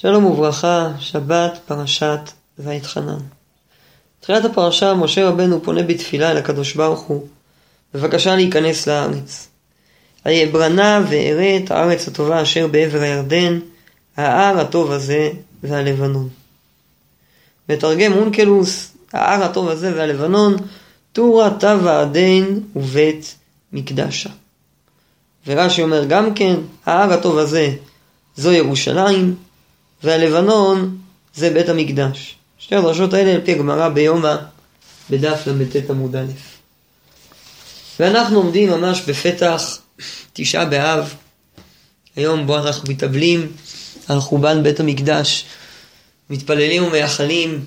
שלום וברכה, שבת, פרשת ויתחנן. בתחילת הפרשה משה רבנו פונה בתפילה אל הקדוש ברוך הוא, בבקשה להיכנס לארץ. היברנה ואראה את הארץ הטובה אשר בעבר הירדן, ההר הטוב הזה והלבנון. מתרגם אונקלוס, ההר הטוב הזה והלבנון, טורה טבע עדין ובית מקדשה. ורש"י אומר גם כן, ההר הטוב הזה זו ירושלים, והלבנון זה בית המקדש. שתי הדרשות האלה על פי הגמרא ביומא בדף ל"ט עמוד א'. ואנחנו עומדים ממש בפתח תשעה באב, היום בו אנחנו מתאבלים על חורבן בית המקדש, מתפללים ומייחלים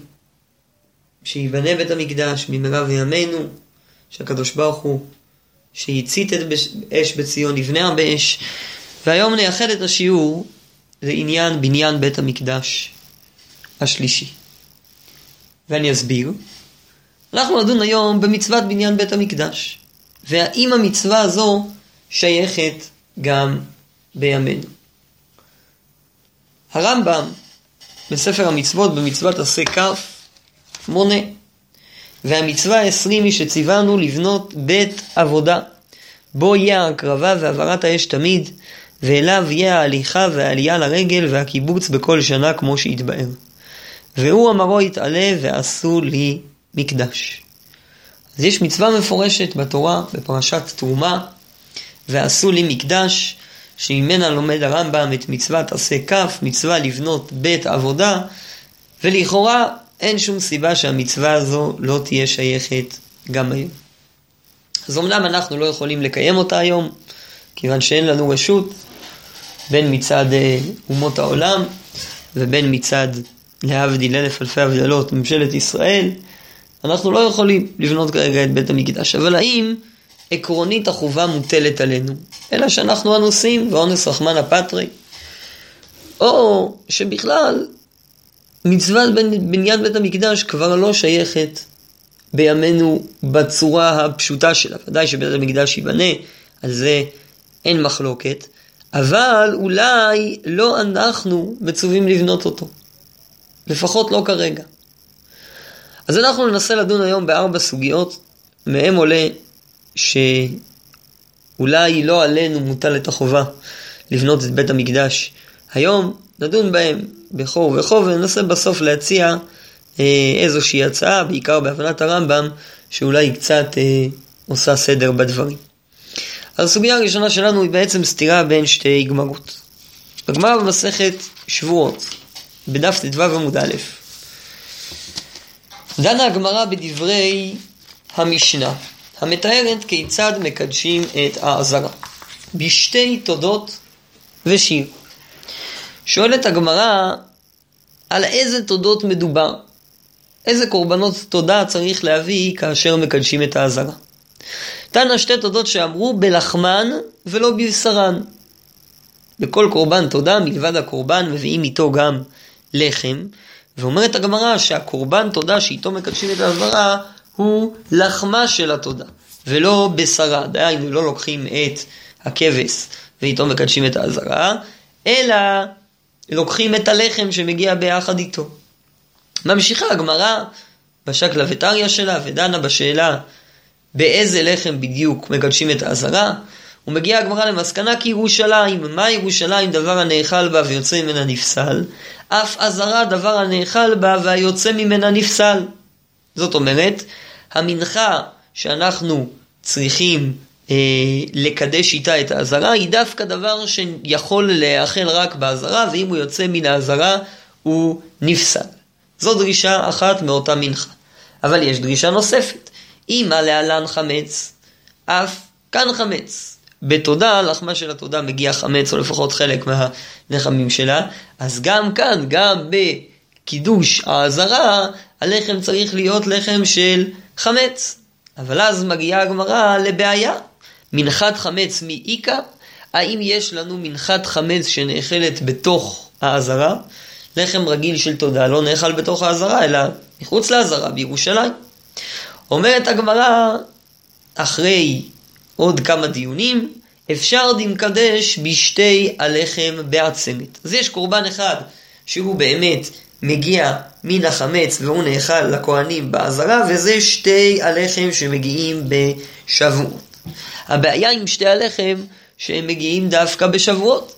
שייבנה בית המקדש במהרה בימינו, שהקדוש ברוך הוא שהצית את אש בציון יבנה באש, והיום נייחד את השיעור לעניין בניין בית המקדש השלישי. ואני אסביר. אנחנו נדון היום במצוות בניין בית המקדש, והאם המצווה הזו שייכת גם בימינו. הרמב"ם בספר המצוות במצוות עשה כ' מונה והמצווה העשרים היא שציוונו לבנות בית עבודה בו יהיה ההקרבה והעברת האש תמיד ואליו יהיה ההליכה והעלייה לרגל והקיבוץ בכל שנה כמו שהתבאר. והוא אמרו יתעלה ועשו לי מקדש. אז יש מצווה מפורשת בתורה, בפרשת תרומה, ועשו לי מקדש, שממנה לומד הרמב"ם את מצוות עשה כף, מצווה לבנות בית עבודה, ולכאורה אין שום סיבה שהמצווה הזו לא תהיה שייכת גם היום. אז אמנם אנחנו לא יכולים לקיים אותה היום, כיוון שאין לנו רשות, בין מצד אה, אומות העולם ובין מצד, להבדיל אלף אלפי הבדלות, ממשלת ישראל, אנחנו לא יכולים לבנות כרגע את בית המקדש. אבל האם עקרונית החובה מוטלת עלינו? אלא שאנחנו הנושאים ואונס רחמנא פטרי. או שבכלל מצוות בניין בית המקדש כבר לא שייכת בימינו בצורה הפשוטה שלה. ודאי שבית המקדש ייבנה, על זה אין מחלוקת, אבל אולי לא אנחנו מצווים לבנות אותו. לפחות לא כרגע. אז אנחנו ננסה לדון היום בארבע סוגיות, מהם עולה שאולי לא עלינו מוטל את החובה לבנות את בית המקדש היום, נדון בהם בכור וכור וננסה בסוף להציע אה, איזושהי הצעה, בעיקר בהבנת הרמב"ם, שאולי קצת אה, עושה סדר בדברים. אז הסוגיה הראשונה שלנו היא בעצם סתירה בין שתי גמרות. בגמרא במסכת שבועות, בדף ט"ו עמוד א', דנה הגמרא בדברי המשנה, המתארת כיצד מקדשים את העזרה, בשתי תודות ושיר. שואלת הגמרא, על איזה תודות מדובר? איזה קורבנות תודה צריך להביא כאשר מקדשים את העזרה? תנא שתי תודות שאמרו בלחמן ולא בבשרן. בכל קורבן תודה, מלבד הקורבן, מביאים איתו גם לחם. ואומרת הגמרא שהקורבן תודה שאיתו מקדשים את העברה הוא לחמה של התודה, ולא בשרה. דהיינו, לא לוקחים את הכבש ואיתו מקדשים את העזרה, אלא לוקחים את הלחם שמגיע ביחד איתו. ממשיכה הגמרא בשקלא וטריא שלה ודנה בשאלה באיזה לחם בדיוק מקדשים את האזהרה, ומגיעה הגמרא למסקנה כי ירושלים, מה ירושלים דבר הנאכל בה ויוצא ממנה נפסל, אף אזהרה דבר הנאכל בה והיוצא ממנה נפסל. זאת אומרת, המנחה שאנחנו צריכים אה, לקדש איתה את האזהרה היא דווקא דבר שיכול להיאכל רק באזהרה, ואם הוא יוצא מן האזהרה הוא נפסל. זו דרישה אחת מאותה מנחה. אבל יש דרישה נוספת. אם להלן חמץ, אף כאן חמץ. בתודה, לחמה של התודה מגיע חמץ, או לפחות חלק מהלחמים שלה, אז גם כאן, גם בקידוש האזהרה, הלחם צריך להיות לחם של חמץ. אבל אז מגיעה הגמרא לבעיה. מנחת חמץ מאיכא, האם יש לנו מנחת חמץ שנאכלת בתוך האזהרה? לחם רגיל של תודה לא נאכל בתוך האזהרה, אלא מחוץ לאזהרה, בירושלים. אומרת הגמרא, אחרי עוד כמה דיונים, אפשר דמקדש בשתי הלחם בעצמת. אז יש קורבן אחד שהוא באמת מגיע מן החמץ והוא נאכל לכהנים בעזרה, וזה שתי הלחם שמגיעים בשבועות. הבעיה עם שתי הלחם שהם מגיעים דווקא בשבועות.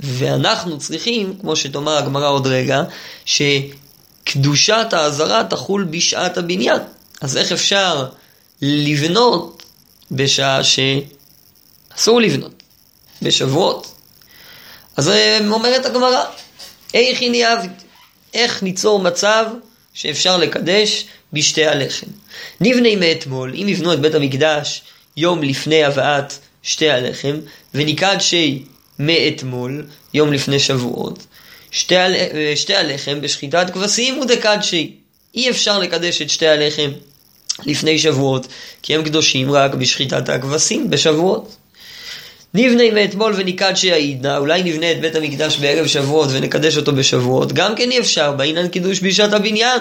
ואנחנו צריכים, כמו שתאמר הגמרא עוד רגע, שקדושת העזרה תחול בשעת הבניין. אז איך אפשר לבנות בשעה שאסור לבנות? בשבועות. אז אומרת הגמרא, איך היא נהיית? איך ניצור מצב שאפשר לקדש בשתי הלחם? נבנה מאתמול, אם יבנו את בית המקדש יום לפני הבאת שתי הלחם, ונקדשי מאתמול, יום לפני שבועות, שתי, הל... שתי הלחם בשחיטת כבשים ודקדשי. אי אפשר לקדש את שתי הלחם לפני שבועות, כי הם קדושים רק בשחיטת הכבשים בשבועות. נבנה מאתמול ונקדשי העידנא, אולי נבנה את בית המקדש בערב שבועות ונקדש אותו בשבועות, גם כן אי אפשר, בעניין קידוש בשעת הבניין.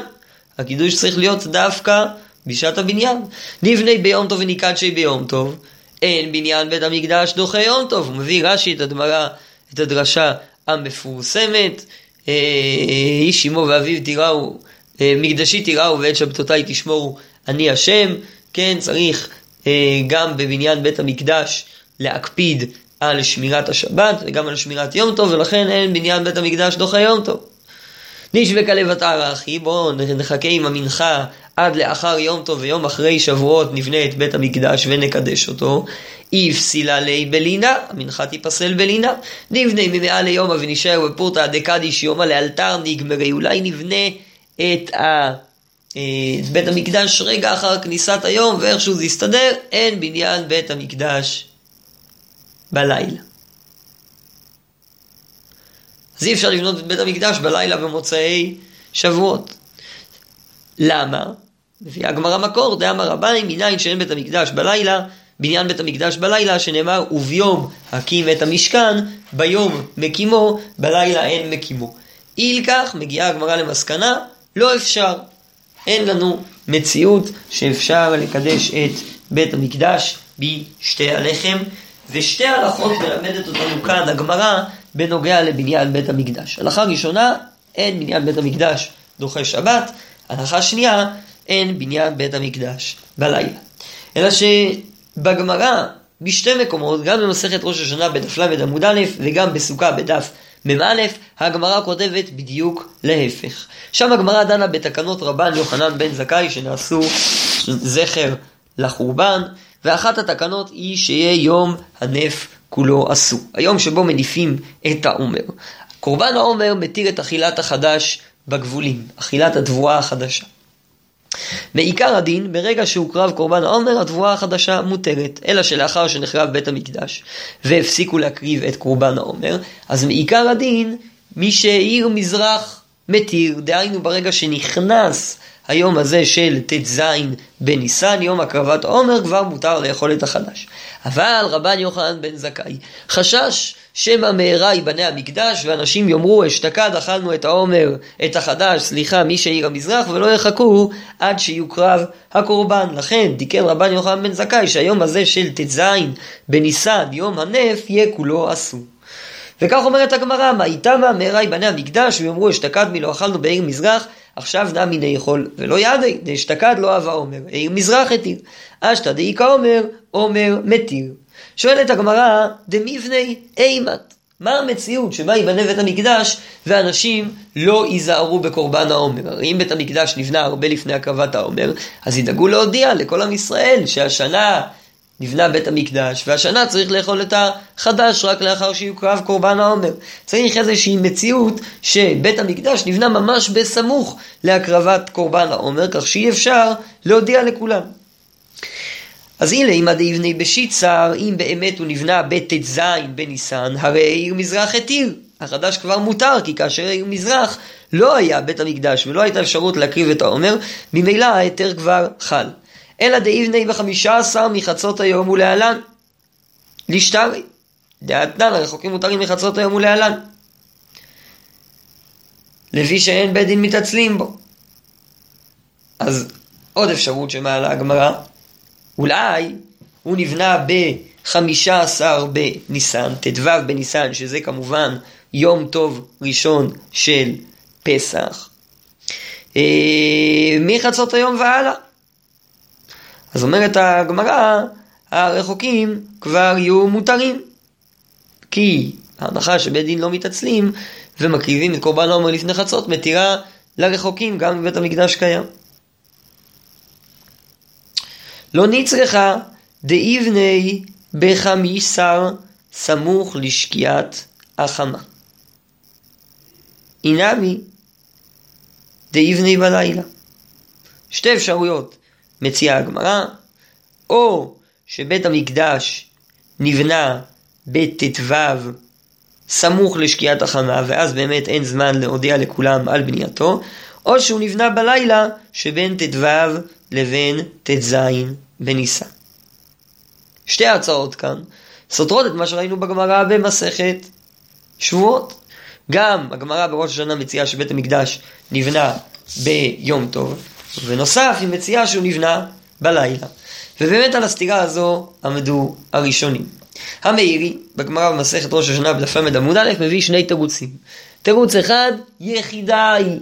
הקידוש צריך להיות דווקא בשעת הבניין. נבנה ביום טוב ונקדשי ביום טוב, אין בניין בית המקדש דוחה יום טוב. הוא מביא רש"י את הדמרה, את הדרשה המפורסמת, אה, איש אמו ואביו תיראו, מקדשי תיראו ואת שבתותיי תשמורו, אני השם. כן, צריך אה, גם בבניין בית המקדש להקפיד על שמירת השבת וגם על שמירת יום טוב, ולכן אין בניין בית המקדש דוחה יום טוב. נשבק לבתר אחי, בואו נחכה עם המנחה עד לאחר יום טוב ויום אחרי שבועות נבנה את בית המקדש ונקדש אותו. איפסילה לי בלינה, המנחה תיפסל בלינה. נבנה ממאה ליומא ונשאר בפורתא דקדיש יומא לאלתר נגמרי. אולי נבנה את ה... את בית המקדש רגע אחר כניסת היום ואיכשהו זה יסתדר, אין בניין בית המקדש בלילה. אז אי אפשר לבנות את בית המקדש בלילה במוצאי שבועות. למה? מביאה הגמרא מקור, דאמר רבני, מניין שאין בית המקדש בלילה, בניין בית המקדש בלילה, שנאמר, וביום הקים את המשכן, ביום מקימו, בלילה אין מקימו. אי לכך מגיעה הגמרא למסקנה, לא אפשר. אין לנו מציאות שאפשר לקדש את בית המקדש בשתי הלחם, ושתי הלכות מלמדת אותנו כאן הגמרא בנוגע לבניין בית המקדש. הלכה ראשונה, אין בניין בית המקדש דוחה שבת, הלכה שנייה, אין בניין בית המקדש בלילה. אלא שבגמרא, בשתי מקומות, גם במסכת ראש השנה בדף ל' עמוד א' וגם בסוכה בדף מ"א, הגמרא כותבת בדיוק להפך. שם הגמרא דנה בתקנות רבן יוחנן בן זכאי שנעשו זכר לחורבן, ואחת התקנות היא שיהיה יום הנף כולו עשו. היום שבו מניפים את העומר. קורבן העומר מתיר את אכילת החדש בגבולים, אכילת התבואה החדשה. מעיקר הדין, ברגע שהוקרב קורבן העומר, התבואה החדשה מותרת. אלא שלאחר שנחרב בית המקדש והפסיקו להקריב את קורבן העומר, אז מעיקר הדין, מי שהעיר מזרח מתיר, דהיינו ברגע שנכנס היום הזה של ט"ז בניסן, יום הקרבת העומר, כבר מותר לאכול את החדש. אבל רבן יוחנן בן זכאי חשש שמא מהרה ייבנה המקדש ואנשים יאמרו אשתקד אכלנו את העומר, את החדש, סליחה, מי שעיר המזרח ולא יחכו עד שיוקרב הקורבן. לכן תיקן רבן יוחנן בן זכאי שהיום הזה של ט"ז בניסן, יום הנף, יהיה כולו אסור. וכך אומרת הגמרא, מה איתמה מהרה ייבנה המקדש ויאמרו אשתקד מלא אכלנו בעיר מזרח עכשיו נמי נאכול ולא ידי, דאשתקד לא אהבה עומר, עיר מזרח התיר. אשתא דאיכא עומר, עומר מתיר. שואלת הגמרא, דמיבני אימת. מה המציאות שבה ייבנה בית המקדש ואנשים לא ייזהרו בקורבן העומר? הרי אם בית המקדש נבנה הרבה לפני הקרבת העומר, אז ידאגו להודיע לכל עם ישראל שהשנה נבנה בית המקדש, והשנה צריך לאכול את החדש רק לאחר שיוקרב קורבן העומר. צריך איזושהי מציאות שבית המקדש נבנה ממש בסמוך להקרבת קורבן העומר, כך שאי אפשר להודיע לכולם. אז הנה, אם עדי יבנה בשיצר, אם באמת הוא נבנה בט"ז בניסן, הרי עיר מזרח התיר. החדש כבר מותר, כי כאשר עיר מזרח לא היה בית המקדש ולא הייתה אפשרות להקריב את העומר, ממילא ההיתר כבר חל. אלא דאיבני בחמישה עשר מחצות היום ולהלן. לשטרי. דעתנן הרחוקים מותרים מחצות היום ולהלן. לפי שאין בית דין מתעצלים בו. אז עוד אפשרות שמעלה הגמרא, אולי הוא נבנה בחמישה עשר בניסן, ט"ו בניסן, שזה כמובן יום טוב ראשון של פסח, אה, מחצות היום והלאה. אז אומרת הגמרא, הרחוקים כבר יהיו מותרים. כי ההנחה שבית דין לא מתעצלים ומקריבים את קורבן העומר לפני חצות מתירה לרחוקים גם בבית המקדש קיים. לא נצרכה דאיבני בחמיסר סמוך לשקיעת החמה. אינמי דאיבני בלילה. שתי אפשרויות מציעה הגמרא, או שבית המקדש נבנה בט"ו סמוך לשקיעת החמה, ואז באמת אין זמן להודיע לכולם על בנייתו, או שהוא נבנה בלילה שבין ט"ו לבין ט"ז בניסן. שתי ההצעות כאן סותרות את מה שראינו בגמרא במסכת שבועות. גם הגמרא בראש השנה מציעה שבית המקדש נבנה ביום טוב, ובנוסף היא מציעה שהוא נבנה בלילה. ובאמת על הסתירה הזו עמדו הראשונים. המאירי, בגמרא במסכת ראש השנה בדף ל' עמוד א', מביא שני תירוצים. תירוץ אחד, יחידה היא.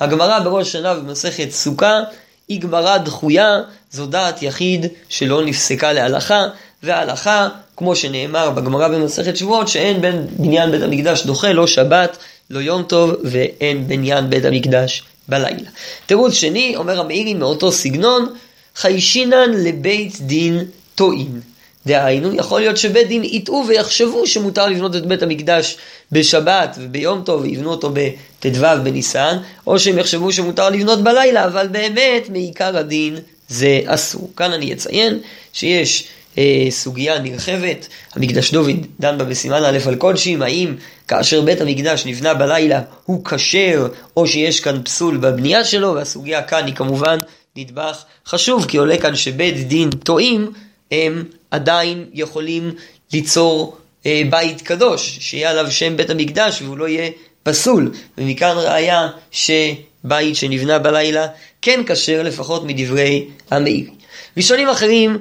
הגמרא בראש השנה במסכת סוכה היא גמרא דחויה, זו דעת יחיד שלא נפסקה להלכה, וההלכה, כמו שנאמר בגמרא במסכת שבועות, שאין בין בניין בית המקדש דוחה, לא שבת, לא יום טוב, ואין בניין בית המקדש בלילה. תירוץ שני, אומר המאירי מאותו סגנון, חיישינן לבית דין טועים. דהיינו, יכול להיות שבית דין יטעו ויחשבו שמותר לבנות את בית המקדש בשבת וביום טוב ויבנו אותו בט"ו בניסן, או שהם יחשבו שמותר לבנות בלילה, אבל באמת מעיקר הדין זה אסור. כאן אני אציין שיש אה, סוגיה נרחבת, המקדש דוד דן בה בסימן א' על קודשים, האם כאשר בית המקדש נבנה בלילה הוא כשר, או שיש כאן פסול בבנייה שלו, והסוגיה כאן היא כמובן נדבך חשוב, כי עולה כאן שבית דין טועים, הם עדיין יכולים ליצור אה, בית קדוש, שיהיה עליו שם בית המקדש והוא לא יהיה פסול. ומכאן ראיה שבית שנבנה בלילה כן כשר, לפחות מדברי המאיר. ראשונים אחרים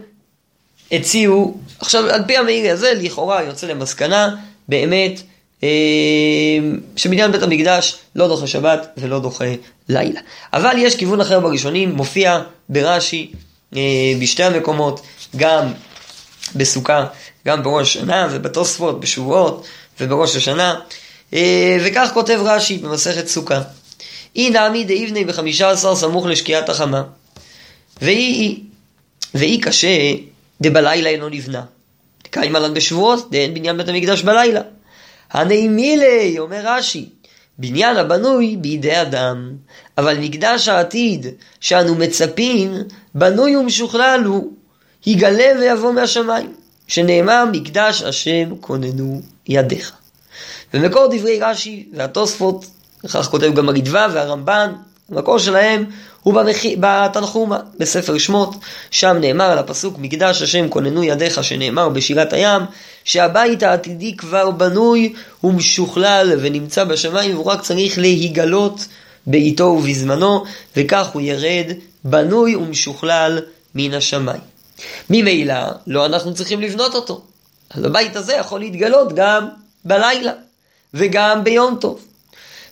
הציעו, עכשיו על פי המאירי הזה לכאורה יוצא למסקנה באמת אה, שבניין בית המקדש לא דוחה שבת ולא דוחה לילה. אבל יש כיוון אחר בראשונים, מופיע ברש"י אה, בשתי המקומות, גם בסוכה, גם בראש השנה ובתוספות, בשבועות ובראש השנה. אה, וכך כותב רש"י במסכת סוכה. אי נעמי דאיבני בחמישה עשר סמוך לשקיעת החמה. ואי, ואי קשה דבלילה אינו נבנה. קיים עליו בשבועות, דאין בניין בית המקדש בלילה. הנעימילי, אומר רש"י, בניין הבנוי בידי אדם, אבל מקדש העתיד שאנו מצפים, בנוי ומשוכלל הוא, יגלה ויבוא מהשמיים, שנאמר מקדש השם כוננו ידיך. ומקור דברי רש"י והתוספות, וכך כותב גם הרדווה והרמב"ן, המקור שלהם הוא. בתנחומה, בספר שמות, שם נאמר על הפסוק מקדש השם כוננו ידיך שנאמר בשירת הים, שהבית העתידי כבר בנוי ומשוכלל ונמצא בשמיים והוא רק צריך להיגלות בעיתו ובזמנו, וכך הוא ירד בנוי ומשוכלל מן השמיים. ממילא לא אנחנו צריכים לבנות אותו. אז הבית הזה יכול להתגלות גם בלילה וגם ביום טוב.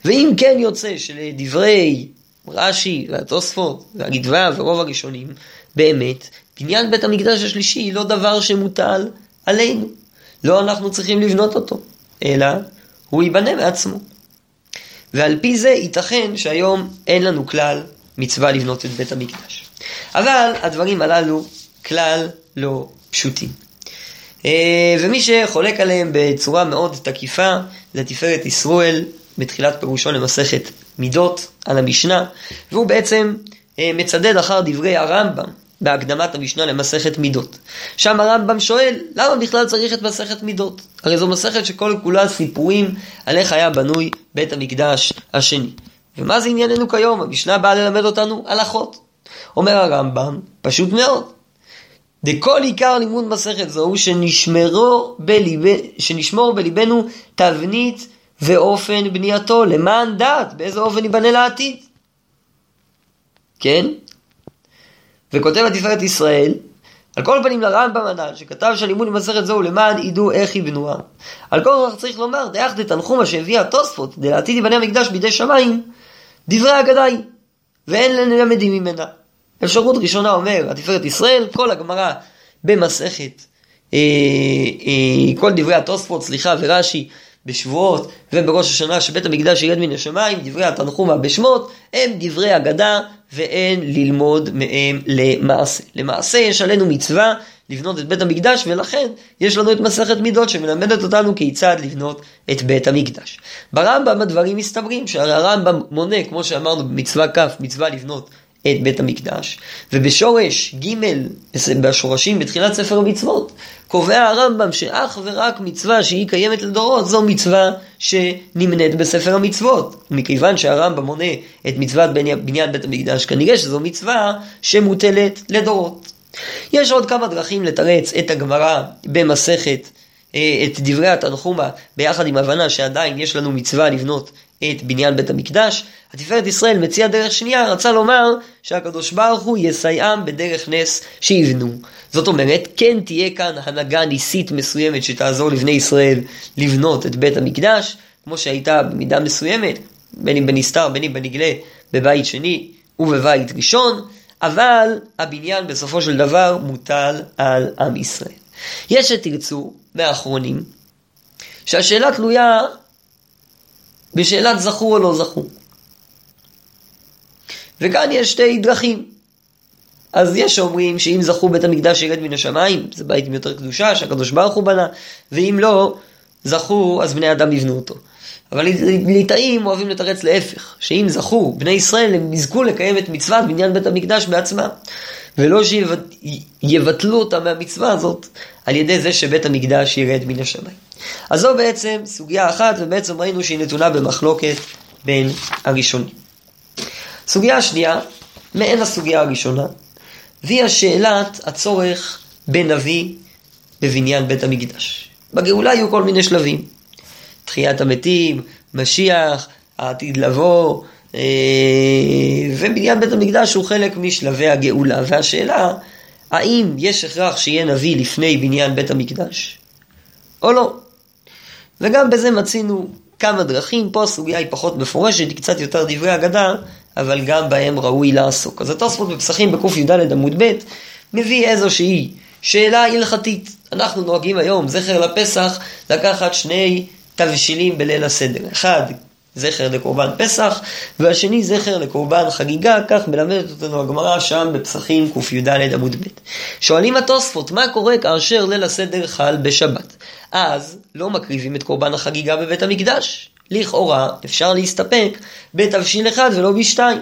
ואם כן יוצא שלדברי רש"י והתוספות והגדווה ורוב הראשונים, באמת, בניין בית המקדש השלישי היא לא דבר שמוטל עלינו. לא אנחנו צריכים לבנות אותו, אלא הוא ייבנה מעצמו. ועל פי זה ייתכן שהיום אין לנו כלל מצווה לבנות את בית המקדש. אבל הדברים הללו כלל לא פשוטים. אה, ומי שחולק עליהם בצורה מאוד תקיפה זה תפארת ישראל בתחילת פירושו למסכת מידות על המשנה, והוא בעצם אה, מצדד אחר דברי הרמב"ם בהקדמת המשנה למסכת מידות. שם הרמב"ם שואל, למה בכלל צריך את מסכת מידות? הרי זו מסכת שכל כולה סיפורים על איך היה בנוי בית המקדש השני. ומה זה ענייננו כיום? המשנה באה ללמד אותנו הלכות. אומר הרמב"ם, פשוט מאוד. דכל עיקר לימוד מסכת זו הוא שנשמרו בליב... שנשמור בליבנו תבנית ואופן בנייתו, למען דעת באיזה אופן ייבנה לעתיד. כן? וכותב התפארת ישראל, על כל פנים לרמב"ם הנ"ל, שכתב שהלימוד במסכת זו למען ידעו איך יבנוה. על כל כך צריך לומר, דאך דתנחומה שהביאה התוספות, דלעתיד יבנה המקדש בידי שמיים, דברי אגדה היא, ואין ללמדים ממנה. אפשרות ראשונה אומר, התפארת ישראל, כל הגמרא במסכת, אה, אה, כל דברי התוספות, סליחה, ורש"י, בשבועות ובראש השנה שבית המקדש ירד מן השמיים, דברי התנחומה בשמות, הם דברי אגדה ואין ללמוד מהם למעשה. למעשה יש עלינו מצווה לבנות את בית המקדש ולכן יש לנו את מסכת מידות שמלמדת אותנו כיצד לבנות את בית המקדש. ברמב"ם הדברים מסתברים שהרי הרמב"ם מונה, כמו שאמרנו במצווה כ', מצווה לבנות את בית המקדש, ובשורש ג' בשורשים בתחילת ספר המצוות, קובע הרמב"ם שאך ורק מצווה שהיא קיימת לדורות זו מצווה שנמנית בספר המצוות. מכיוון שהרמב"ם מונה את מצוות בניין בית המקדש, כנראה שזו מצווה שמוטלת לדורות. יש עוד כמה דרכים לתרץ את הגמרא במסכת, אה, את דברי התנחומה, ביחד עם הבנה שעדיין יש לנו מצווה לבנות את בניין בית המקדש. התפארת ישראל מציע דרך שנייה, רצה לומר שהקדוש ברוך הוא יסייעם בדרך נס שיבנו. זאת אומרת, כן תהיה כאן הנהגה ניסית מסוימת שתעזור לבני ישראל לבנות את בית המקדש, כמו שהייתה במידה מסוימת, בין אם בנסתר, בין אם בנגלה, בבית שני ובבית ראשון, אבל הבניין בסופו של דבר מוטל על עם ישראל. יש שתרצו, מהאחרונים, שהשאלה תלויה בשאלת זכו או לא זכו. וכאן יש שתי דרכים. אז יש שאומרים שאם זכו בית המקדש ירד מן השמיים, זה בית עם יותר קדושה שהקדוש ברוך הוא בנה, ואם לא זכו, אז בני אדם יבנו אותו. אבל ליטאים אוהבים לתרץ להפך, שאם זכו בני ישראל, הם יזכו לקיים את מצוות בניין בית המקדש בעצמם, ולא שיבטלו אותה מהמצווה הזאת על ידי זה שבית המקדש ירד מן השמיים. אז זו בעצם סוגיה אחת, ובעצם ראינו שהיא נתונה במחלוקת בין הראשונים. סוגיה שנייה, מעין הסוגיה הראשונה, והיא השאלת הצורך בנביא בבניין בית המקדש. בגאולה יהיו כל מיני שלבים. תחיית המתים, משיח, העתיד לבוא, אה, ובניין בית המקדש הוא חלק משלבי הגאולה. והשאלה, האם יש הכרח שיהיה נביא לפני בניין בית המקדש, או לא? וגם בזה מצינו כמה דרכים, פה הסוגיה היא פחות מפורשת, היא קצת יותר דברי אגדה, אבל גם בהם ראוי לעסוק. אז התוספות בפסחים בקי"ד עמוד ב' מביא איזושהי שאלה הלכתית. אנחנו נוהגים היום, זכר לפסח, לקחת שני תבשילים בליל הסדר. אחד, זכר לקורבן פסח, והשני זכר לקורבן חגיגה, כך מלמדת אותנו הגמרא שם בפסחים קי"ד עמוד ב'. שואלים התוספות, מה קורה כאשר ליל הסדר חל בשבת? אז לא מקריבים את קורבן החגיגה בבית המקדש. לכאורה אפשר להסתפק בתבשיל אחד ולא בשתיים.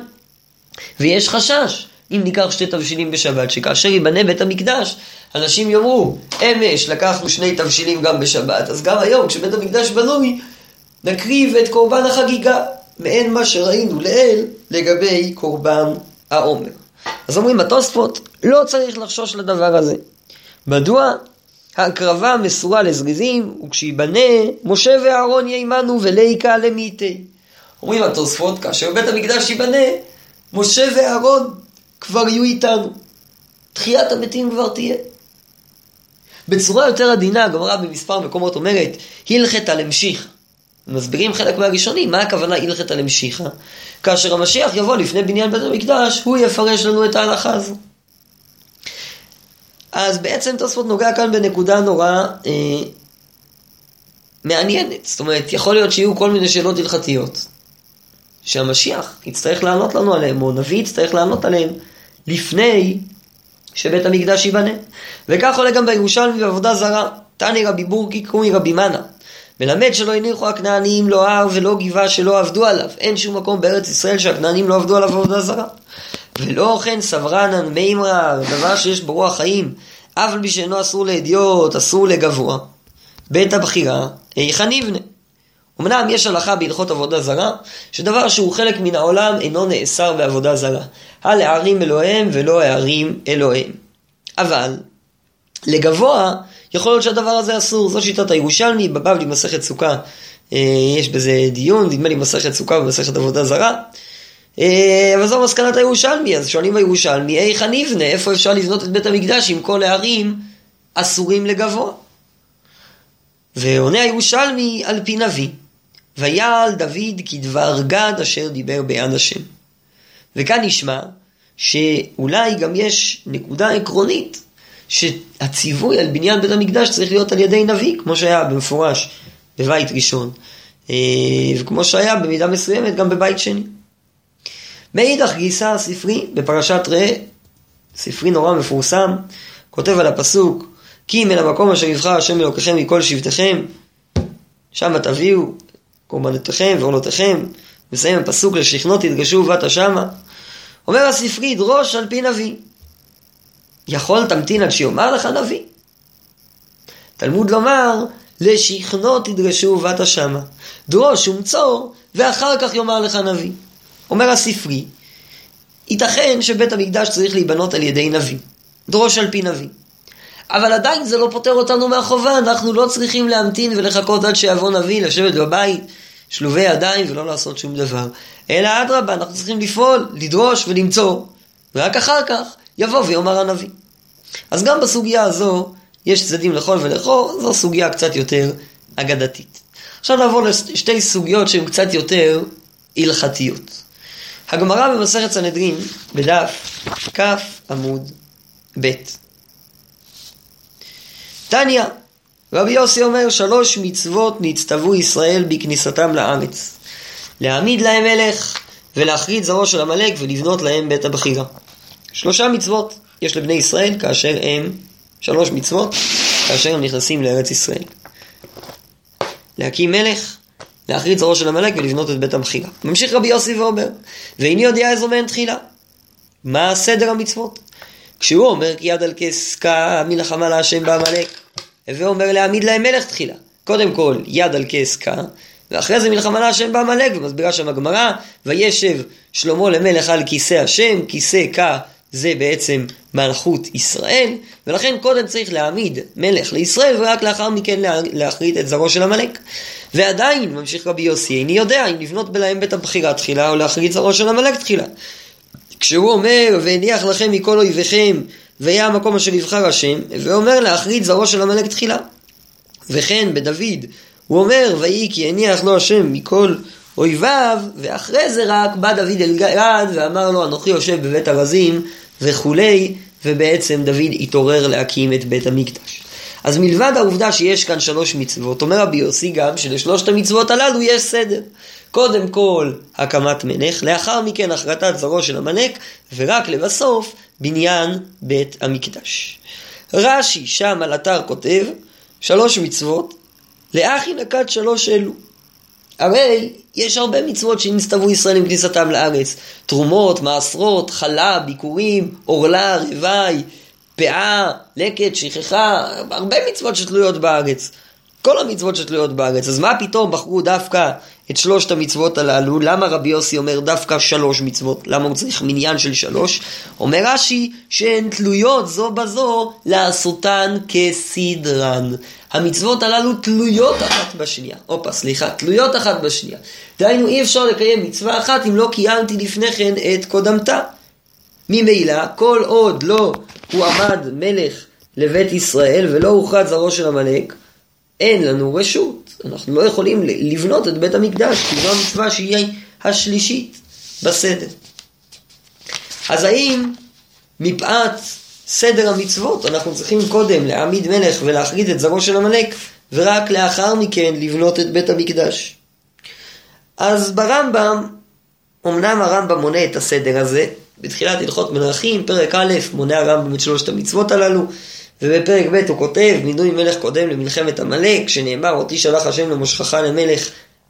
ויש חשש, אם ניקח שתי תבשילים בשבת, שכאשר ייבנה בית המקדש, אנשים יאמרו, אמש לקחנו שני תבשילים גם בשבת, אז גם היום כשבית המקדש בנוי, נקריב את קורבן החגיגה, מעין מה שראינו לעיל לגבי קורבן העומר. אז אומרים התוספות, לא צריך לחשוש לדבר הזה. מדוע? ההקרבה מסורה לזריזים, וכשייבנה, משה ואהרון יימנו וליקה למיתי. אומרים התוספות, כאשר בית המקדש ייבנה, משה ואהרון כבר יהיו איתנו. תחיית המתים כבר תהיה. בצורה יותר עדינה, הגמרא במספר מקומות אומרת, הלכת על. מסבירים חלק מהראשונים, מה הכוונה הלכת על? כאשר המשיח יבוא לפני בניין בית המקדש, הוא יפרש לנו את ההלכה הזו. אז בעצם תוספות נוגע כאן בנקודה נורא אה, מעניינת. זאת אומרת, יכול להיות שיהיו כל מיני שאלות הלכתיות, שהמשיח יצטרך לענות לנו עליהן, או נביא יצטרך לענות עליהן, לפני שבית המקדש ייבנה. וכך עולה גם בירושלמי בעבודה זרה. תני רבי בורקי קומי רבי מנה. מלמד שלא הניחו הכנענים לא הר ולא גבעה שלא עבדו עליו. אין שום מקום בארץ ישראל שהכנענים לא עבדו עליו עבודה זרה. ולא כן סברנן מימרא, דבר שיש בו רוח חיים, אף על פי שאינו אסור לאדיוט, אסור לגבוה. בית הבחירה, היכן נבנה. אמנם יש הלכה בהלכות עבודה זרה, שדבר שהוא חלק מן העולם אינו נאסר בעבודה זרה. הלהערים אלוהיהם ולא הערים אלוהיהם. אבל, לגבוה, יכול להיות שהדבר הזה אסור. זו שיטת הירושלמי, בבבלי מסכת סוכה, אה, יש בזה דיון, נדמה לי מסכת סוכה ומסכת עבודה זרה. אה, אבל זו מסקנת הירושלמי, אז שואלים הירושלמי, היכן נבנה, איפה אפשר לבנות את בית המקדש אם כל הערים אסורים לגבוה? ועונה הירושלמי על פי נביא, ויעל דוד כדבר גד אשר דיבר ביד השם. וכאן נשמע שאולי גם יש נקודה עקרונית שהציווי על בניין בית המקדש צריך להיות על ידי נביא, כמו שהיה במפורש בבית ראשון, אה, וכמו שהיה במידה מסוימת גם בבית שני. מאידך גיסא הספרי בפרשת ראה, ספרי נורא מפורסם, כותב על הפסוק כי אם אל המקום אשר יבחר השם אלוקיכם מכל שבטיכם, שמה תביאו קורבנותיכם ועונותיכם, מסיים הפסוק לשכנות תדגשו ובאת שמה. אומר הספרי, דרוש על פי נביא. יכול תמתין עד שיאמר לך נביא. תלמוד לומר, לשכנות תדרשו ובאת שמה. דרוש ומצור, ואחר כך יאמר לך נביא. אומר הספרי, ייתכן שבית המקדש צריך להיבנות על ידי נביא. דרוש על פי נביא. אבל עדיין זה לא פוטר אותנו מהחובה, אנחנו לא צריכים להמתין ולחכות עד שיבוא נביא, לשבת בבית, שלובי ידיים ולא לעשות שום דבר. אלא אדרבה, אנחנו צריכים לפעול, לדרוש ולמצוא, ורק אחר כך יבוא ויאמר הנביא. אז גם בסוגיה הזו יש צדדים לכל ולכל, זו סוגיה קצת יותר אגדתית. עכשיו נעבור לשתי סוגיות שהן קצת יותר הלכתיות. הגמרא במסכת סנהדרין, בדף כ עמוד ב' תניא, רבי יוסי אומר, שלוש מצוות נצטוו ישראל בכניסתם לארץ. להעמיד להם מלך, ולהחריד זרוע של עמלק, ולבנות להם בית הבחירה. שלושה מצוות יש לבני ישראל כאשר הם, שלוש מצוות, כאשר הם נכנסים לארץ ישראל. להקים מלך, להחריד זרוע של עמלק ולבנות את בית המחילה. ממשיך רבי יוסי ואומר, ואיני יודע איזו מהן תחילה. מה סדר המצוות? כשהוא אומר כי יד על כס קה מלחמה להשם בעמלק, הווה אומר להעמיד להם מלך תחילה. קודם כל יד על כס קה, ואחרי זה מלחמה להשם בעמלק, ומסבירה שם הגמרא, וישב שלמה למלך על כיסא השם, כיסא קה זה בעצם מלכות ישראל, ולכן קודם צריך להעמיד מלך לישראל, ורק לאחר מכן להחריד את זרעו של עמלק. ועדיין, ממשיך רבי יוסי, איני יודע אם לבנות בלהם בית הבחירה תחילה, או להחריד זרעו של עמלק תחילה. כשהוא אומר, והניח לכם מכל אויביכם, ויהיה המקום אשר יבחר השם, ואומר להחריד זרעו של עמלק תחילה. וכן בדוד, הוא אומר, ויהי כי הניח לו השם מכל אויביו, ואחרי זה רק בא דוד אל גד ואמר לו, אנוכי יושב בבית ארזים, וכולי, ובעצם דוד התעורר להקים את בית המקדש. אז מלבד העובדה שיש כאן שלוש מצוות, אומר רבי יוסי גם שלשלושת המצוות הללו יש סדר. קודם כל הקמת מלך, לאחר מכן החרטת זרעו של המלך, ורק לבסוף בניין בית המקדש. רש"י שם על אתר כותב שלוש מצוות, לאחי נקט שלוש אלו. הרי יש הרבה מצוות שנסתוו ישראל עם כניסתם לארץ. תרומות, מעשרות, חלה, ביקורים, עורלה, רוואי, פאה, לקט, שכחה, הרבה מצוות שתלויות בארץ. כל המצוות שתלויות בארץ. אז מה פתאום בחרו דווקא את שלושת המצוות הללו? למה רבי יוסי אומר דווקא שלוש מצוות? למה הוא צריך מניין של שלוש? אומר רש"י שהן תלויות זו בזו לעשותן כסדרן. המצוות הללו תלויות אחת בשנייה. הופה, סליחה, תלויות אחת בשנייה. דהיינו, אי אפשר לקיים מצווה אחת אם לא קיימתי לפני כן את קודמתה. ממילא, כל עוד לא הועמד מלך לבית ישראל ולא הוכרז זרעו של עמלק, אין לנו רשות. אנחנו לא יכולים לבנות את בית המקדש, כי זו המצווה שהיא השלישית בסדר. אז האם מפאת סדר המצוות אנחנו צריכים קודם להעמיד מלך ולהחריד את זרעו של עמלק, ורק לאחר מכן לבנות את בית המקדש? אז ברמב"ם, אמנם הרמב"ם מונה את הסדר הזה, בתחילת הלכות מלכים, פרק א', מונה הרמב"ם את שלושת המצוות הללו, ובפרק ב' הוא כותב, מינוי מלך קודם למלחמת עמלק, שנאמר, אותי שלח השם למושכך למלך,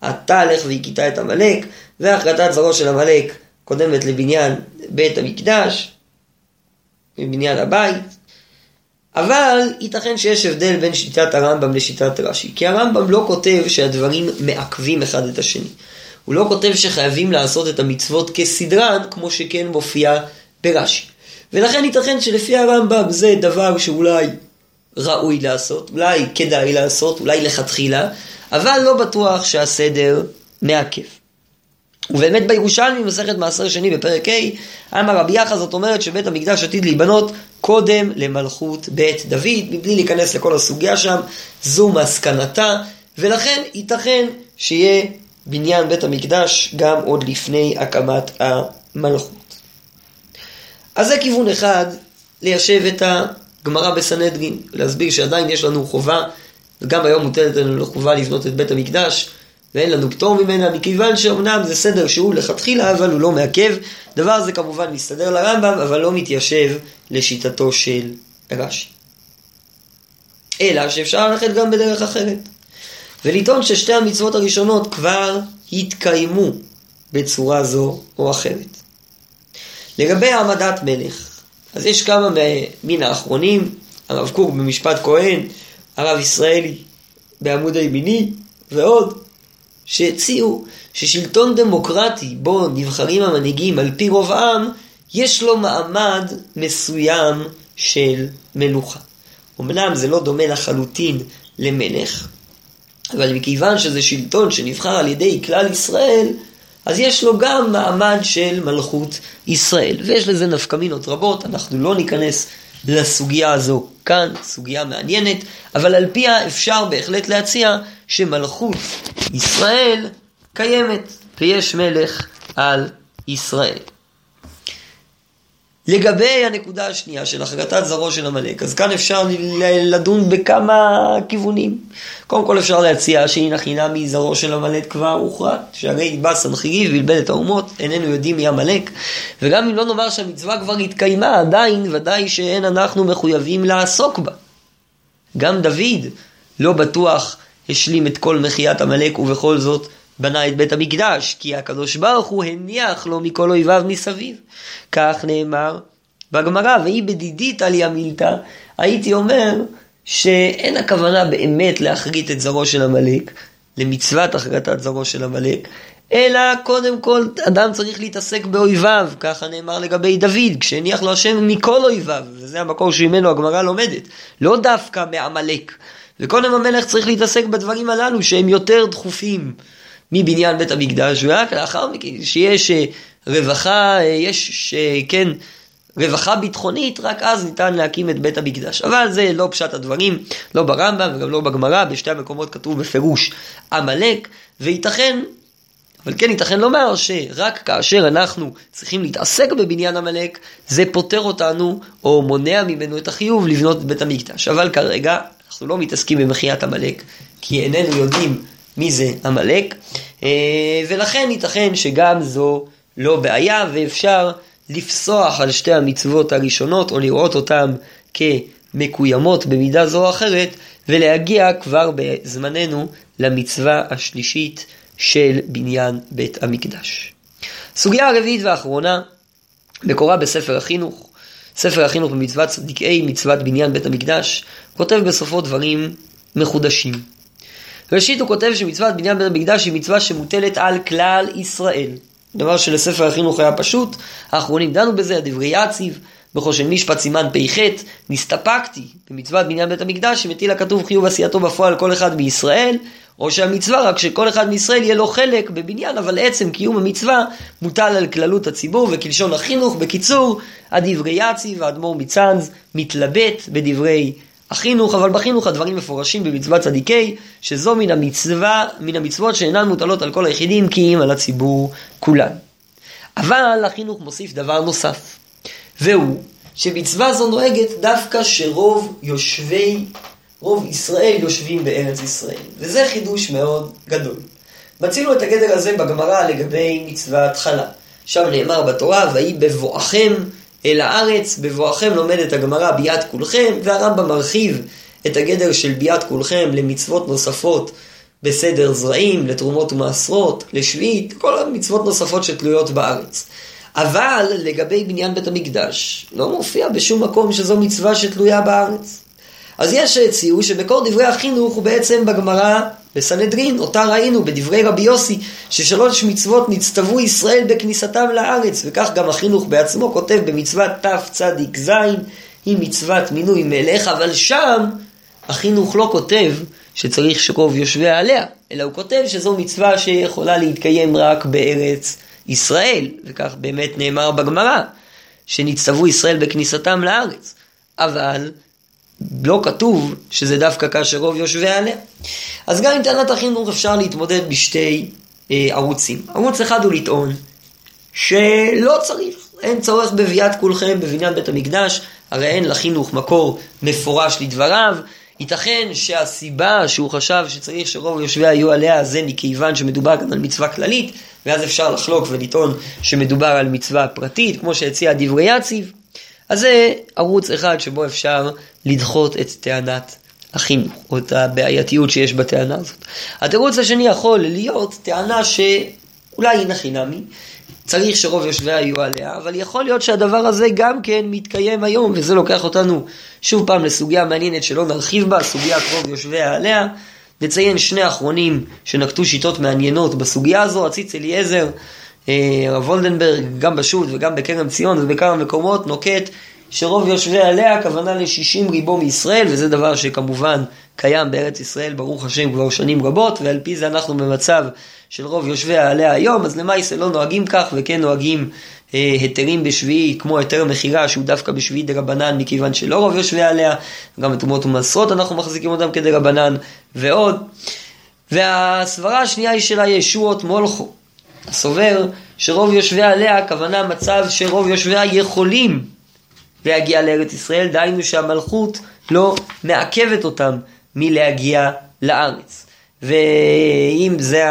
אתה לך והכית את עמלק, והחלטת זרעו של עמלק קודמת לבניין בית המקדש, מבניין הבית, אבל ייתכן שיש הבדל בין שיטת הרמב"ם לשיטת רש"י, כי הרמב"ם לא כותב שהדברים מעכבים אחד את השני. הוא לא כותב שחייבים לעשות את המצוות כסדרן, כמו שכן מופיע ברש"י. ולכן ייתכן שלפי הרמב"ם זה דבר שאולי ראוי לעשות, אולי כדאי לעשות, אולי לכתחילה, אבל לא בטוח שהסדר מעכב. ובאמת בירושלמי, מסכת מעשר שני בפרק ה', אמר רבי יחא, זאת אומרת שבית המקדש עתיד להיבנות קודם למלכות בית דוד, מבלי להיכנס לכל הסוגיה שם, זו מסקנתה, ולכן ייתכן שיהיה בניין בית המקדש גם עוד לפני הקמת המלכות. אז זה כיוון אחד, ליישב את הגמרא בסנהדרין, להסביר שעדיין יש לנו חובה, וגם היום מוטלת לנו חובה לבנות את בית המקדש, ואין לנו פטור ממנה, מכיוון שאומנם זה סדר שהוא לכתחילה, אבל הוא לא מעכב. דבר זה כמובן מסתדר לרמב"ם, אבל לא מתיישב לשיטתו של רש"י. אלא שאפשר ללכת גם בדרך אחרת. ולטעון ששתי המצוות הראשונות כבר התקיימו בצורה זו או אחרת. לגבי העמדת מלך, אז יש כמה מן האחרונים, הרב קוק במשפט כהן, הרב ישראלי בעמוד הימיני ועוד, שהציעו ששלטון דמוקרטי בו נבחרים המנהיגים על פי רוב העם, יש לו מעמד מסוים של מלוכה. אמנם זה לא דומה לחלוטין למלך, אבל מכיוון שזה שלטון שנבחר על ידי כלל ישראל, אז יש לו גם מעמד של מלכות ישראל. ויש לזה נפקמינות רבות, אנחנו לא ניכנס לסוגיה הזו כאן, סוגיה מעניינת, אבל על פיה אפשר בהחלט להציע שמלכות ישראל קיימת, ויש מלך על ישראל. לגבי הנקודה השנייה של החלטת זרעו של עמלק, אז כאן אפשר לדון בכמה כיוונים. קודם כל אפשר להציע שהנה חינמי זרעו של עמלק כבר הוכרע, שהרי בא סנחריב ואלבד את האומות, איננו יודעים מי עמלק, וגם אם לא נאמר שהמצווה כבר התקיימה, עדיין ודאי שאין אנחנו מחויבים לעסוק בה. גם דוד לא בטוח השלים את כל מחיית עמלק ובכל זאת בנה את בית המקדש, כי הקדוש ברוך הוא הניח לו מכל אויביו מסביב. כך נאמר בגמרא, והיא בדידית על ימילתא, הייתי אומר שאין הכוונה באמת להחריט את זרעו של עמלק, למצוות החרטת זרעו של עמלק, אלא קודם כל אדם צריך להתעסק באויביו, ככה נאמר לגבי דוד, כשהניח לו השם מכל אויביו, וזה המקור שממנו הגמרא לומדת, לא דווקא מעמלק. וקודם המלך צריך להתעסק בדברים הללו שהם יותר דחופים. מבניין בית המקדש, ורק לאחר מכן, שיש אה, רווחה, אה, יש, כן, רווחה ביטחונית, רק אז ניתן להקים את בית המקדש. אבל זה לא פשט הדברים, לא ברמב"ם וגם לא בגמרא, בשתי המקומות כתוב בפירוש עמלק, וייתכן, אבל כן ייתכן לומר שרק כאשר אנחנו צריכים להתעסק בבניין עמלק, זה פוטר אותנו או מונע ממנו את החיוב לבנות את בית המקדש. אבל כרגע אנחנו לא מתעסקים במחיית עמלק, כי איננו יודעים מי זה עמלק, אה, ולכן ייתכן שגם זו לא בעיה ואפשר לפסוח על שתי המצוות הראשונות או לראות אותן כמקוימות במידה זו או אחרת ולהגיע כבר בזמננו למצווה השלישית של בניין בית המקדש. סוגיה הרביעית והאחרונה, מקורה בספר החינוך, ספר החינוך במצוות צדיקי מצוות בניין בית המקדש, כותב בסופו דברים מחודשים. ראשית הוא כותב שמצוות בניין בית המקדש היא מצווה שמוטלת על כלל ישראל. דבר שלספר החינוך היה פשוט, האחרונים דנו בזה, הדברי יציב, בחושן משפט סימן פ"ח, נסתפקתי במצוות בניין בית המקדש שמטיל הכתוב חיוב עשייתו בפועל כל אחד מישראל, או שהמצווה רק שכל אחד מישראל יהיה לו חלק בבניין, אבל עצם קיום המצווה מוטל על כללות הציבור וכלשון החינוך. בקיצור, הדברי יציב, האדמו"ר מצאנז מתלבט בדברי החינוך, אבל בחינוך הדברים מפורשים במצוות צדיקי, שזו מן המצווה, מן המצוות שאינן מוטלות על כל היחידים, כי אם על הציבור כולן. אבל החינוך מוסיף דבר נוסף, והוא שמצווה זו נוהגת דווקא שרוב יושבי, רוב ישראל יושבים בארץ ישראל. וזה חידוש מאוד גדול. מצינו את הגדר הזה בגמרא לגבי מצוות חלה. שם נאמר בתורה, ויהי בבואכם אל הארץ, בבואכם לומדת הגמרא ביאת כולכם, והרמב"ם מרחיב את הגדר של ביאת כולכם למצוות נוספות בסדר זרעים, לתרומות ומעשרות, לשביעית, כל המצוות נוספות שתלויות בארץ. אבל לגבי בניין בית המקדש, לא מופיע בשום מקום שזו מצווה שתלויה בארץ. אז יש שהציעו שבקור דברי החינוך הוא בעצם בגמרא בסנהדרין, אותה ראינו בדברי רבי יוסי, ששלוש מצוות נצטוו ישראל בכניסתם לארץ, וכך גם החינוך בעצמו כותב במצוות תצ"ז, היא מצוות מינוי מלך, אבל שם החינוך לא כותב שצריך שרוב יושביה עליה, אלא הוא כותב שזו מצווה שיכולה להתקיים רק בארץ ישראל, וכך באמת נאמר בגמרא, שנצטוו ישראל בכניסתם לארץ. אבל לא כתוב שזה דווקא כאשר רוב יושביה עליה. אז גם עם טענת החינוך אפשר להתמודד בשתי אה, ערוצים. ערוץ אחד הוא לטעון שלא צריך, אין צורך בביאת כולכם בבניין בית המקדש, הרי אין לחינוך מקור מפורש לדבריו. ייתכן שהסיבה שהוא חשב שצריך שרוב יושביה יהיו עליה זה מכיוון שמדובר כאן על מצווה כללית, ואז אפשר לחלוק ולטעון שמדובר על מצווה פרטית, כמו שהציע דברי יציב. אז זה ערוץ אחד שבו אפשר לדחות את טענת החינוך, או את הבעייתיות שיש בטענה הזאת. התירוץ השני יכול להיות טענה שאולי היא נכי נמי, צריך שרוב יושביה יהיו עליה, אבל יכול להיות שהדבר הזה גם כן מתקיים היום, וזה לוקח אותנו שוב פעם לסוגיה מעניינת שלא נרחיב בה, סוגיית רוב יושביה עליה. נציין שני אחרונים שנקטו שיטות מעניינות בסוגיה הזו, הציץ אליעזר, אה, הרב וולדנברג, גם בשו"ת וגם בכרם ציון ובכמה מקומות, נוקט שרוב יושבי עליה הכוונה ל-60 ריבו מישראל, וזה דבר שכמובן קיים בארץ ישראל, ברוך השם, כבר שנים רבות, ועל פי זה אנחנו במצב של רוב יושבי עליה היום, אז למעשה לא נוהגים כך, וכן נוהגים אה, היתרים בשביעי, כמו היתר מכירה, שהוא דווקא בשביעי דה רבנן, מכיוון שלא רוב יושבי עליה, גם בתרומות ומעשרות אנחנו מחזיקים אותם כדה רבנן, ועוד. והסברה השנייה היא של הישועות מולכו. הסובר שרוב יושבי עליה, הכוונה מצב שרוב יושביה יכולים להגיע לארץ ישראל, דהיינו שהמלכות לא מעכבת אותם מלהגיע לארץ. ואם זה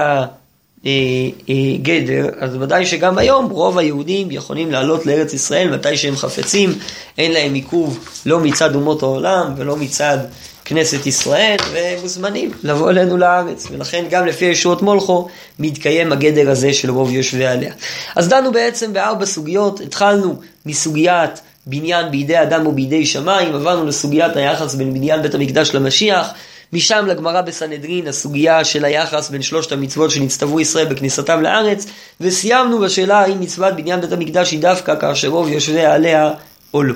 הגדר, אז ודאי שגם היום רוב היהודים יכולים לעלות לארץ ישראל מתי שהם חפצים, אין להם עיכוב לא מצד אומות העולם ולא מצד כנסת ישראל, ומוזמנים לבוא אלינו לארץ. ולכן גם לפי ישועות מולכו מתקיים הגדר הזה של רוב יושבי עליה. אז דנו בעצם בארבע סוגיות, התחלנו מסוגיית בניין בידי אדם או בידי שמיים, עברנו לסוגיית היחס בין בניין בית המקדש למשיח, משם לגמרא בסנהדרין, הסוגיה של היחס בין שלושת המצוות שנצטוו ישראל בכניסתם לארץ, וסיימנו בשאלה האם מצוות בניין בית המקדש היא דווקא כאשר רוב יושביה עליה או לא.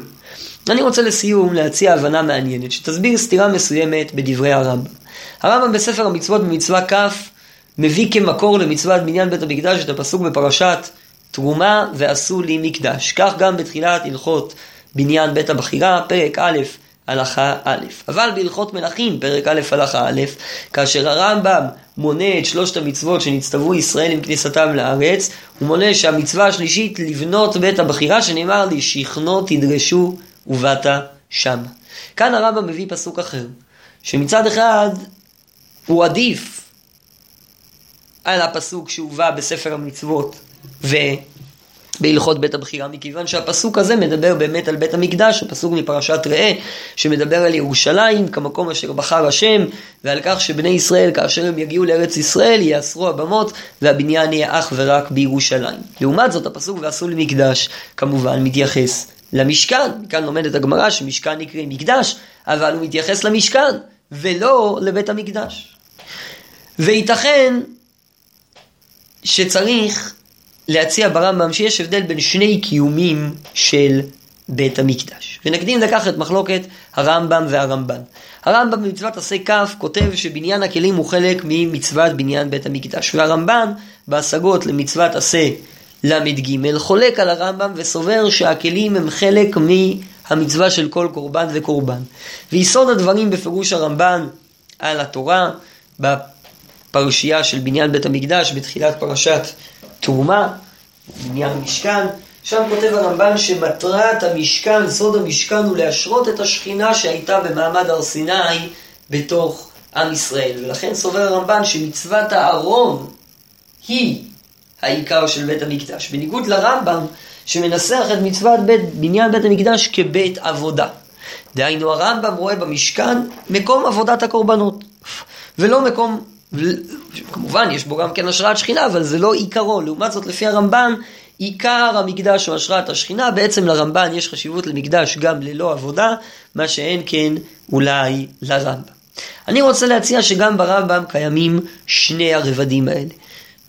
אני רוצה לסיום להציע הבנה מעניינת, שתסביר סתירה מסוימת בדברי הרמב"ם. הרמב"ם בספר המצוות במצווה כ' מביא כמקור למצוות בניין בית המקדש את הפסוק בפרשת תרומה ועשו לי מקדש. כך גם בתחילת הלכות בניין בית הבחירה, פרק א', הלכה א'. אבל בהלכות מלכים, פרק א', הלכה א', כאשר הרמב"ם מונה את שלושת המצוות שנצטוו ישראל עם כניסתם לארץ, הוא מונה שהמצווה השלישית לבנות בית הבחירה, שנאמר לי, שכנו תדרשו ובאת שם. כאן הרמב"ם מביא פסוק אחר, שמצד אחד הוא עדיף על הפסוק שהובא בספר המצוות ובהלכות בית הבחירה, מכיוון שהפסוק הזה מדבר באמת על בית המקדש, הפסוק מפרשת ראה, שמדבר על ירושלים כמקום אשר בחר השם, ועל כך שבני ישראל, כאשר הם יגיעו לארץ ישראל, יאסרו הבמות, והבניין יהיה אך ורק בירושלים. לעומת זאת, הפסוק ועשו למקדש, כמובן, מתייחס למשכן. מכאן לומדת הגמרא שמשכן נקרא מקדש, אבל הוא מתייחס למשכן, ולא לבית המקדש. וייתכן שצריך להציע ברמב"ם שיש הבדל בין שני קיומים של בית המקדש. ונקדים לקחת מחלוקת הרמב"ם והרמב"ן. הרמב"ם במצוות עשה כ' כותב שבניין הכלים הוא חלק ממצוות בניין בית המקדש, והרמב"ן בהשגות למצוות עשה ל"ג חולק על הרמב"ם וסובר שהכלים הם חלק מהמצווה של כל קורבן וקורבן. ויסוד הדברים בפירוש הרמב"ן על התורה, בפרשייה של בניין בית המקדש בתחילת פרשת תרומה, בניין משכן, שם כותב הרמב"ן שמטרת המשכן, סוד המשכן הוא להשרות את השכינה שהייתה במעמד הר סיני בתוך עם ישראל. ולכן סובר הרמב"ן שמצוות הארון היא העיקר של בית המקדש. בניגוד לרמב"ם שמנסח את מצוות בית, בניין בית המקדש כבית עבודה. דהיינו הרמב"ם רואה במשכן מקום עבודת הקורבנות, ולא מקום כמובן, יש בו גם כן השראת שכינה, אבל זה לא עיקרו. לעומת זאת, לפי הרמב"ן, עיקר המקדש הוא השראת השכינה. בעצם לרמב"ן יש חשיבות למקדש גם ללא עבודה, מה שאין כן אולי לרמב"ם. אני רוצה להציע שגם ברמב"ם קיימים שני הרבדים האלה.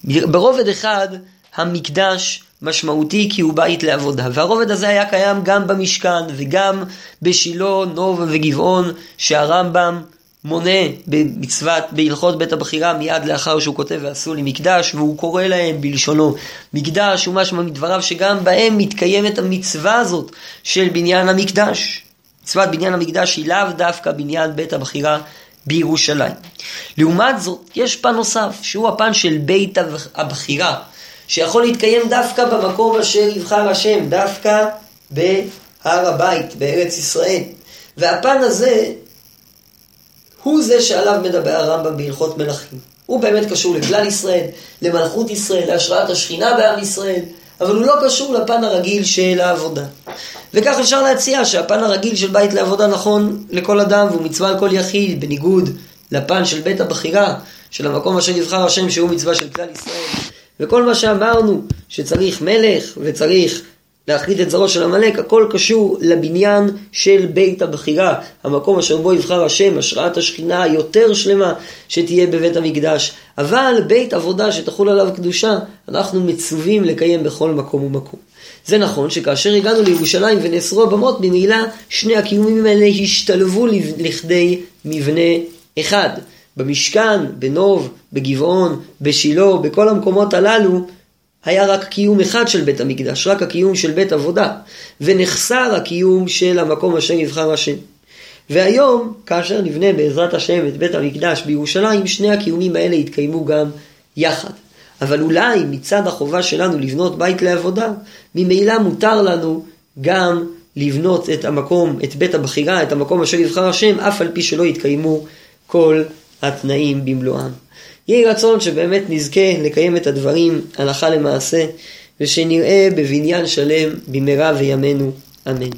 ברובד אחד, המקדש משמעותי כי הוא בית לעבודה, והרובד הזה היה קיים גם במשכן וגם בשילה, נוב וגבעון, שהרמב"ם מונה במצוות, בהלכות בית הבחירה מיד לאחר שהוא כותב ועשו לי מקדש והוא קורא להם בלשונו מקדש ומשמע מדבריו שגם בהם מתקיימת המצווה הזאת של בניין המקדש. מצוות בניין המקדש היא לאו דווקא בניין בית הבחירה בירושלים. לעומת זאת, יש פן נוסף, שהוא הפן של בית הבחירה, שיכול להתקיים דווקא במקום אשר יבחר השם, דווקא בהר הבית, בארץ ישראל. והפן הזה הוא זה שעליו מדבר הרמב"ם בהלכות מלכים. הוא באמת קשור לכלל ישראל, למלכות ישראל, להשראת השכינה בעם ישראל, אבל הוא לא קשור לפן הרגיל של העבודה. וכך אפשר להציע שהפן הרגיל של בית לעבודה נכון לכל אדם והוא מצווה על כל יחיד, בניגוד לפן של בית הבחירה, של המקום אשר נבחר השם שהוא מצווה של כלל ישראל. וכל מה שאמרנו, שצריך מלך וצריך להחליט את זרעו של עמלק, הכל קשור לבניין של בית הבחירה, המקום אשר בו יבחר השם, השראת השכינה היותר שלמה שתהיה בבית המקדש. אבל בית עבודה שתחול עליו קדושה, אנחנו מצווים לקיים בכל מקום ומקום. זה נכון שכאשר הגענו לירושלים ונאסרו הבמות, ממילא שני הקיומים האלה השתלבו לכדי מבנה אחד. במשכן, בנוב, בגבעון, בשילה, בכל המקומות הללו, היה רק קיום אחד של בית המקדש, רק הקיום של בית עבודה, ונחסר הקיום של המקום אשר יבחר השם. והיום, כאשר נבנה בעזרת השם את בית המקדש בירושלים, שני הקיומים האלה יתקיימו גם יחד. אבל אולי מצד החובה שלנו לבנות בית לעבודה, ממילא מותר לנו גם לבנות את המקום, את בית הבחירה, את המקום אשר יבחר השם, אף על פי שלא יתקיימו כל התנאים במלואם. יהי רצון שבאמת נזכה לקיים את הדברים הלכה למעשה, ושנראה בבניין שלם במהרה וימינו, אמן.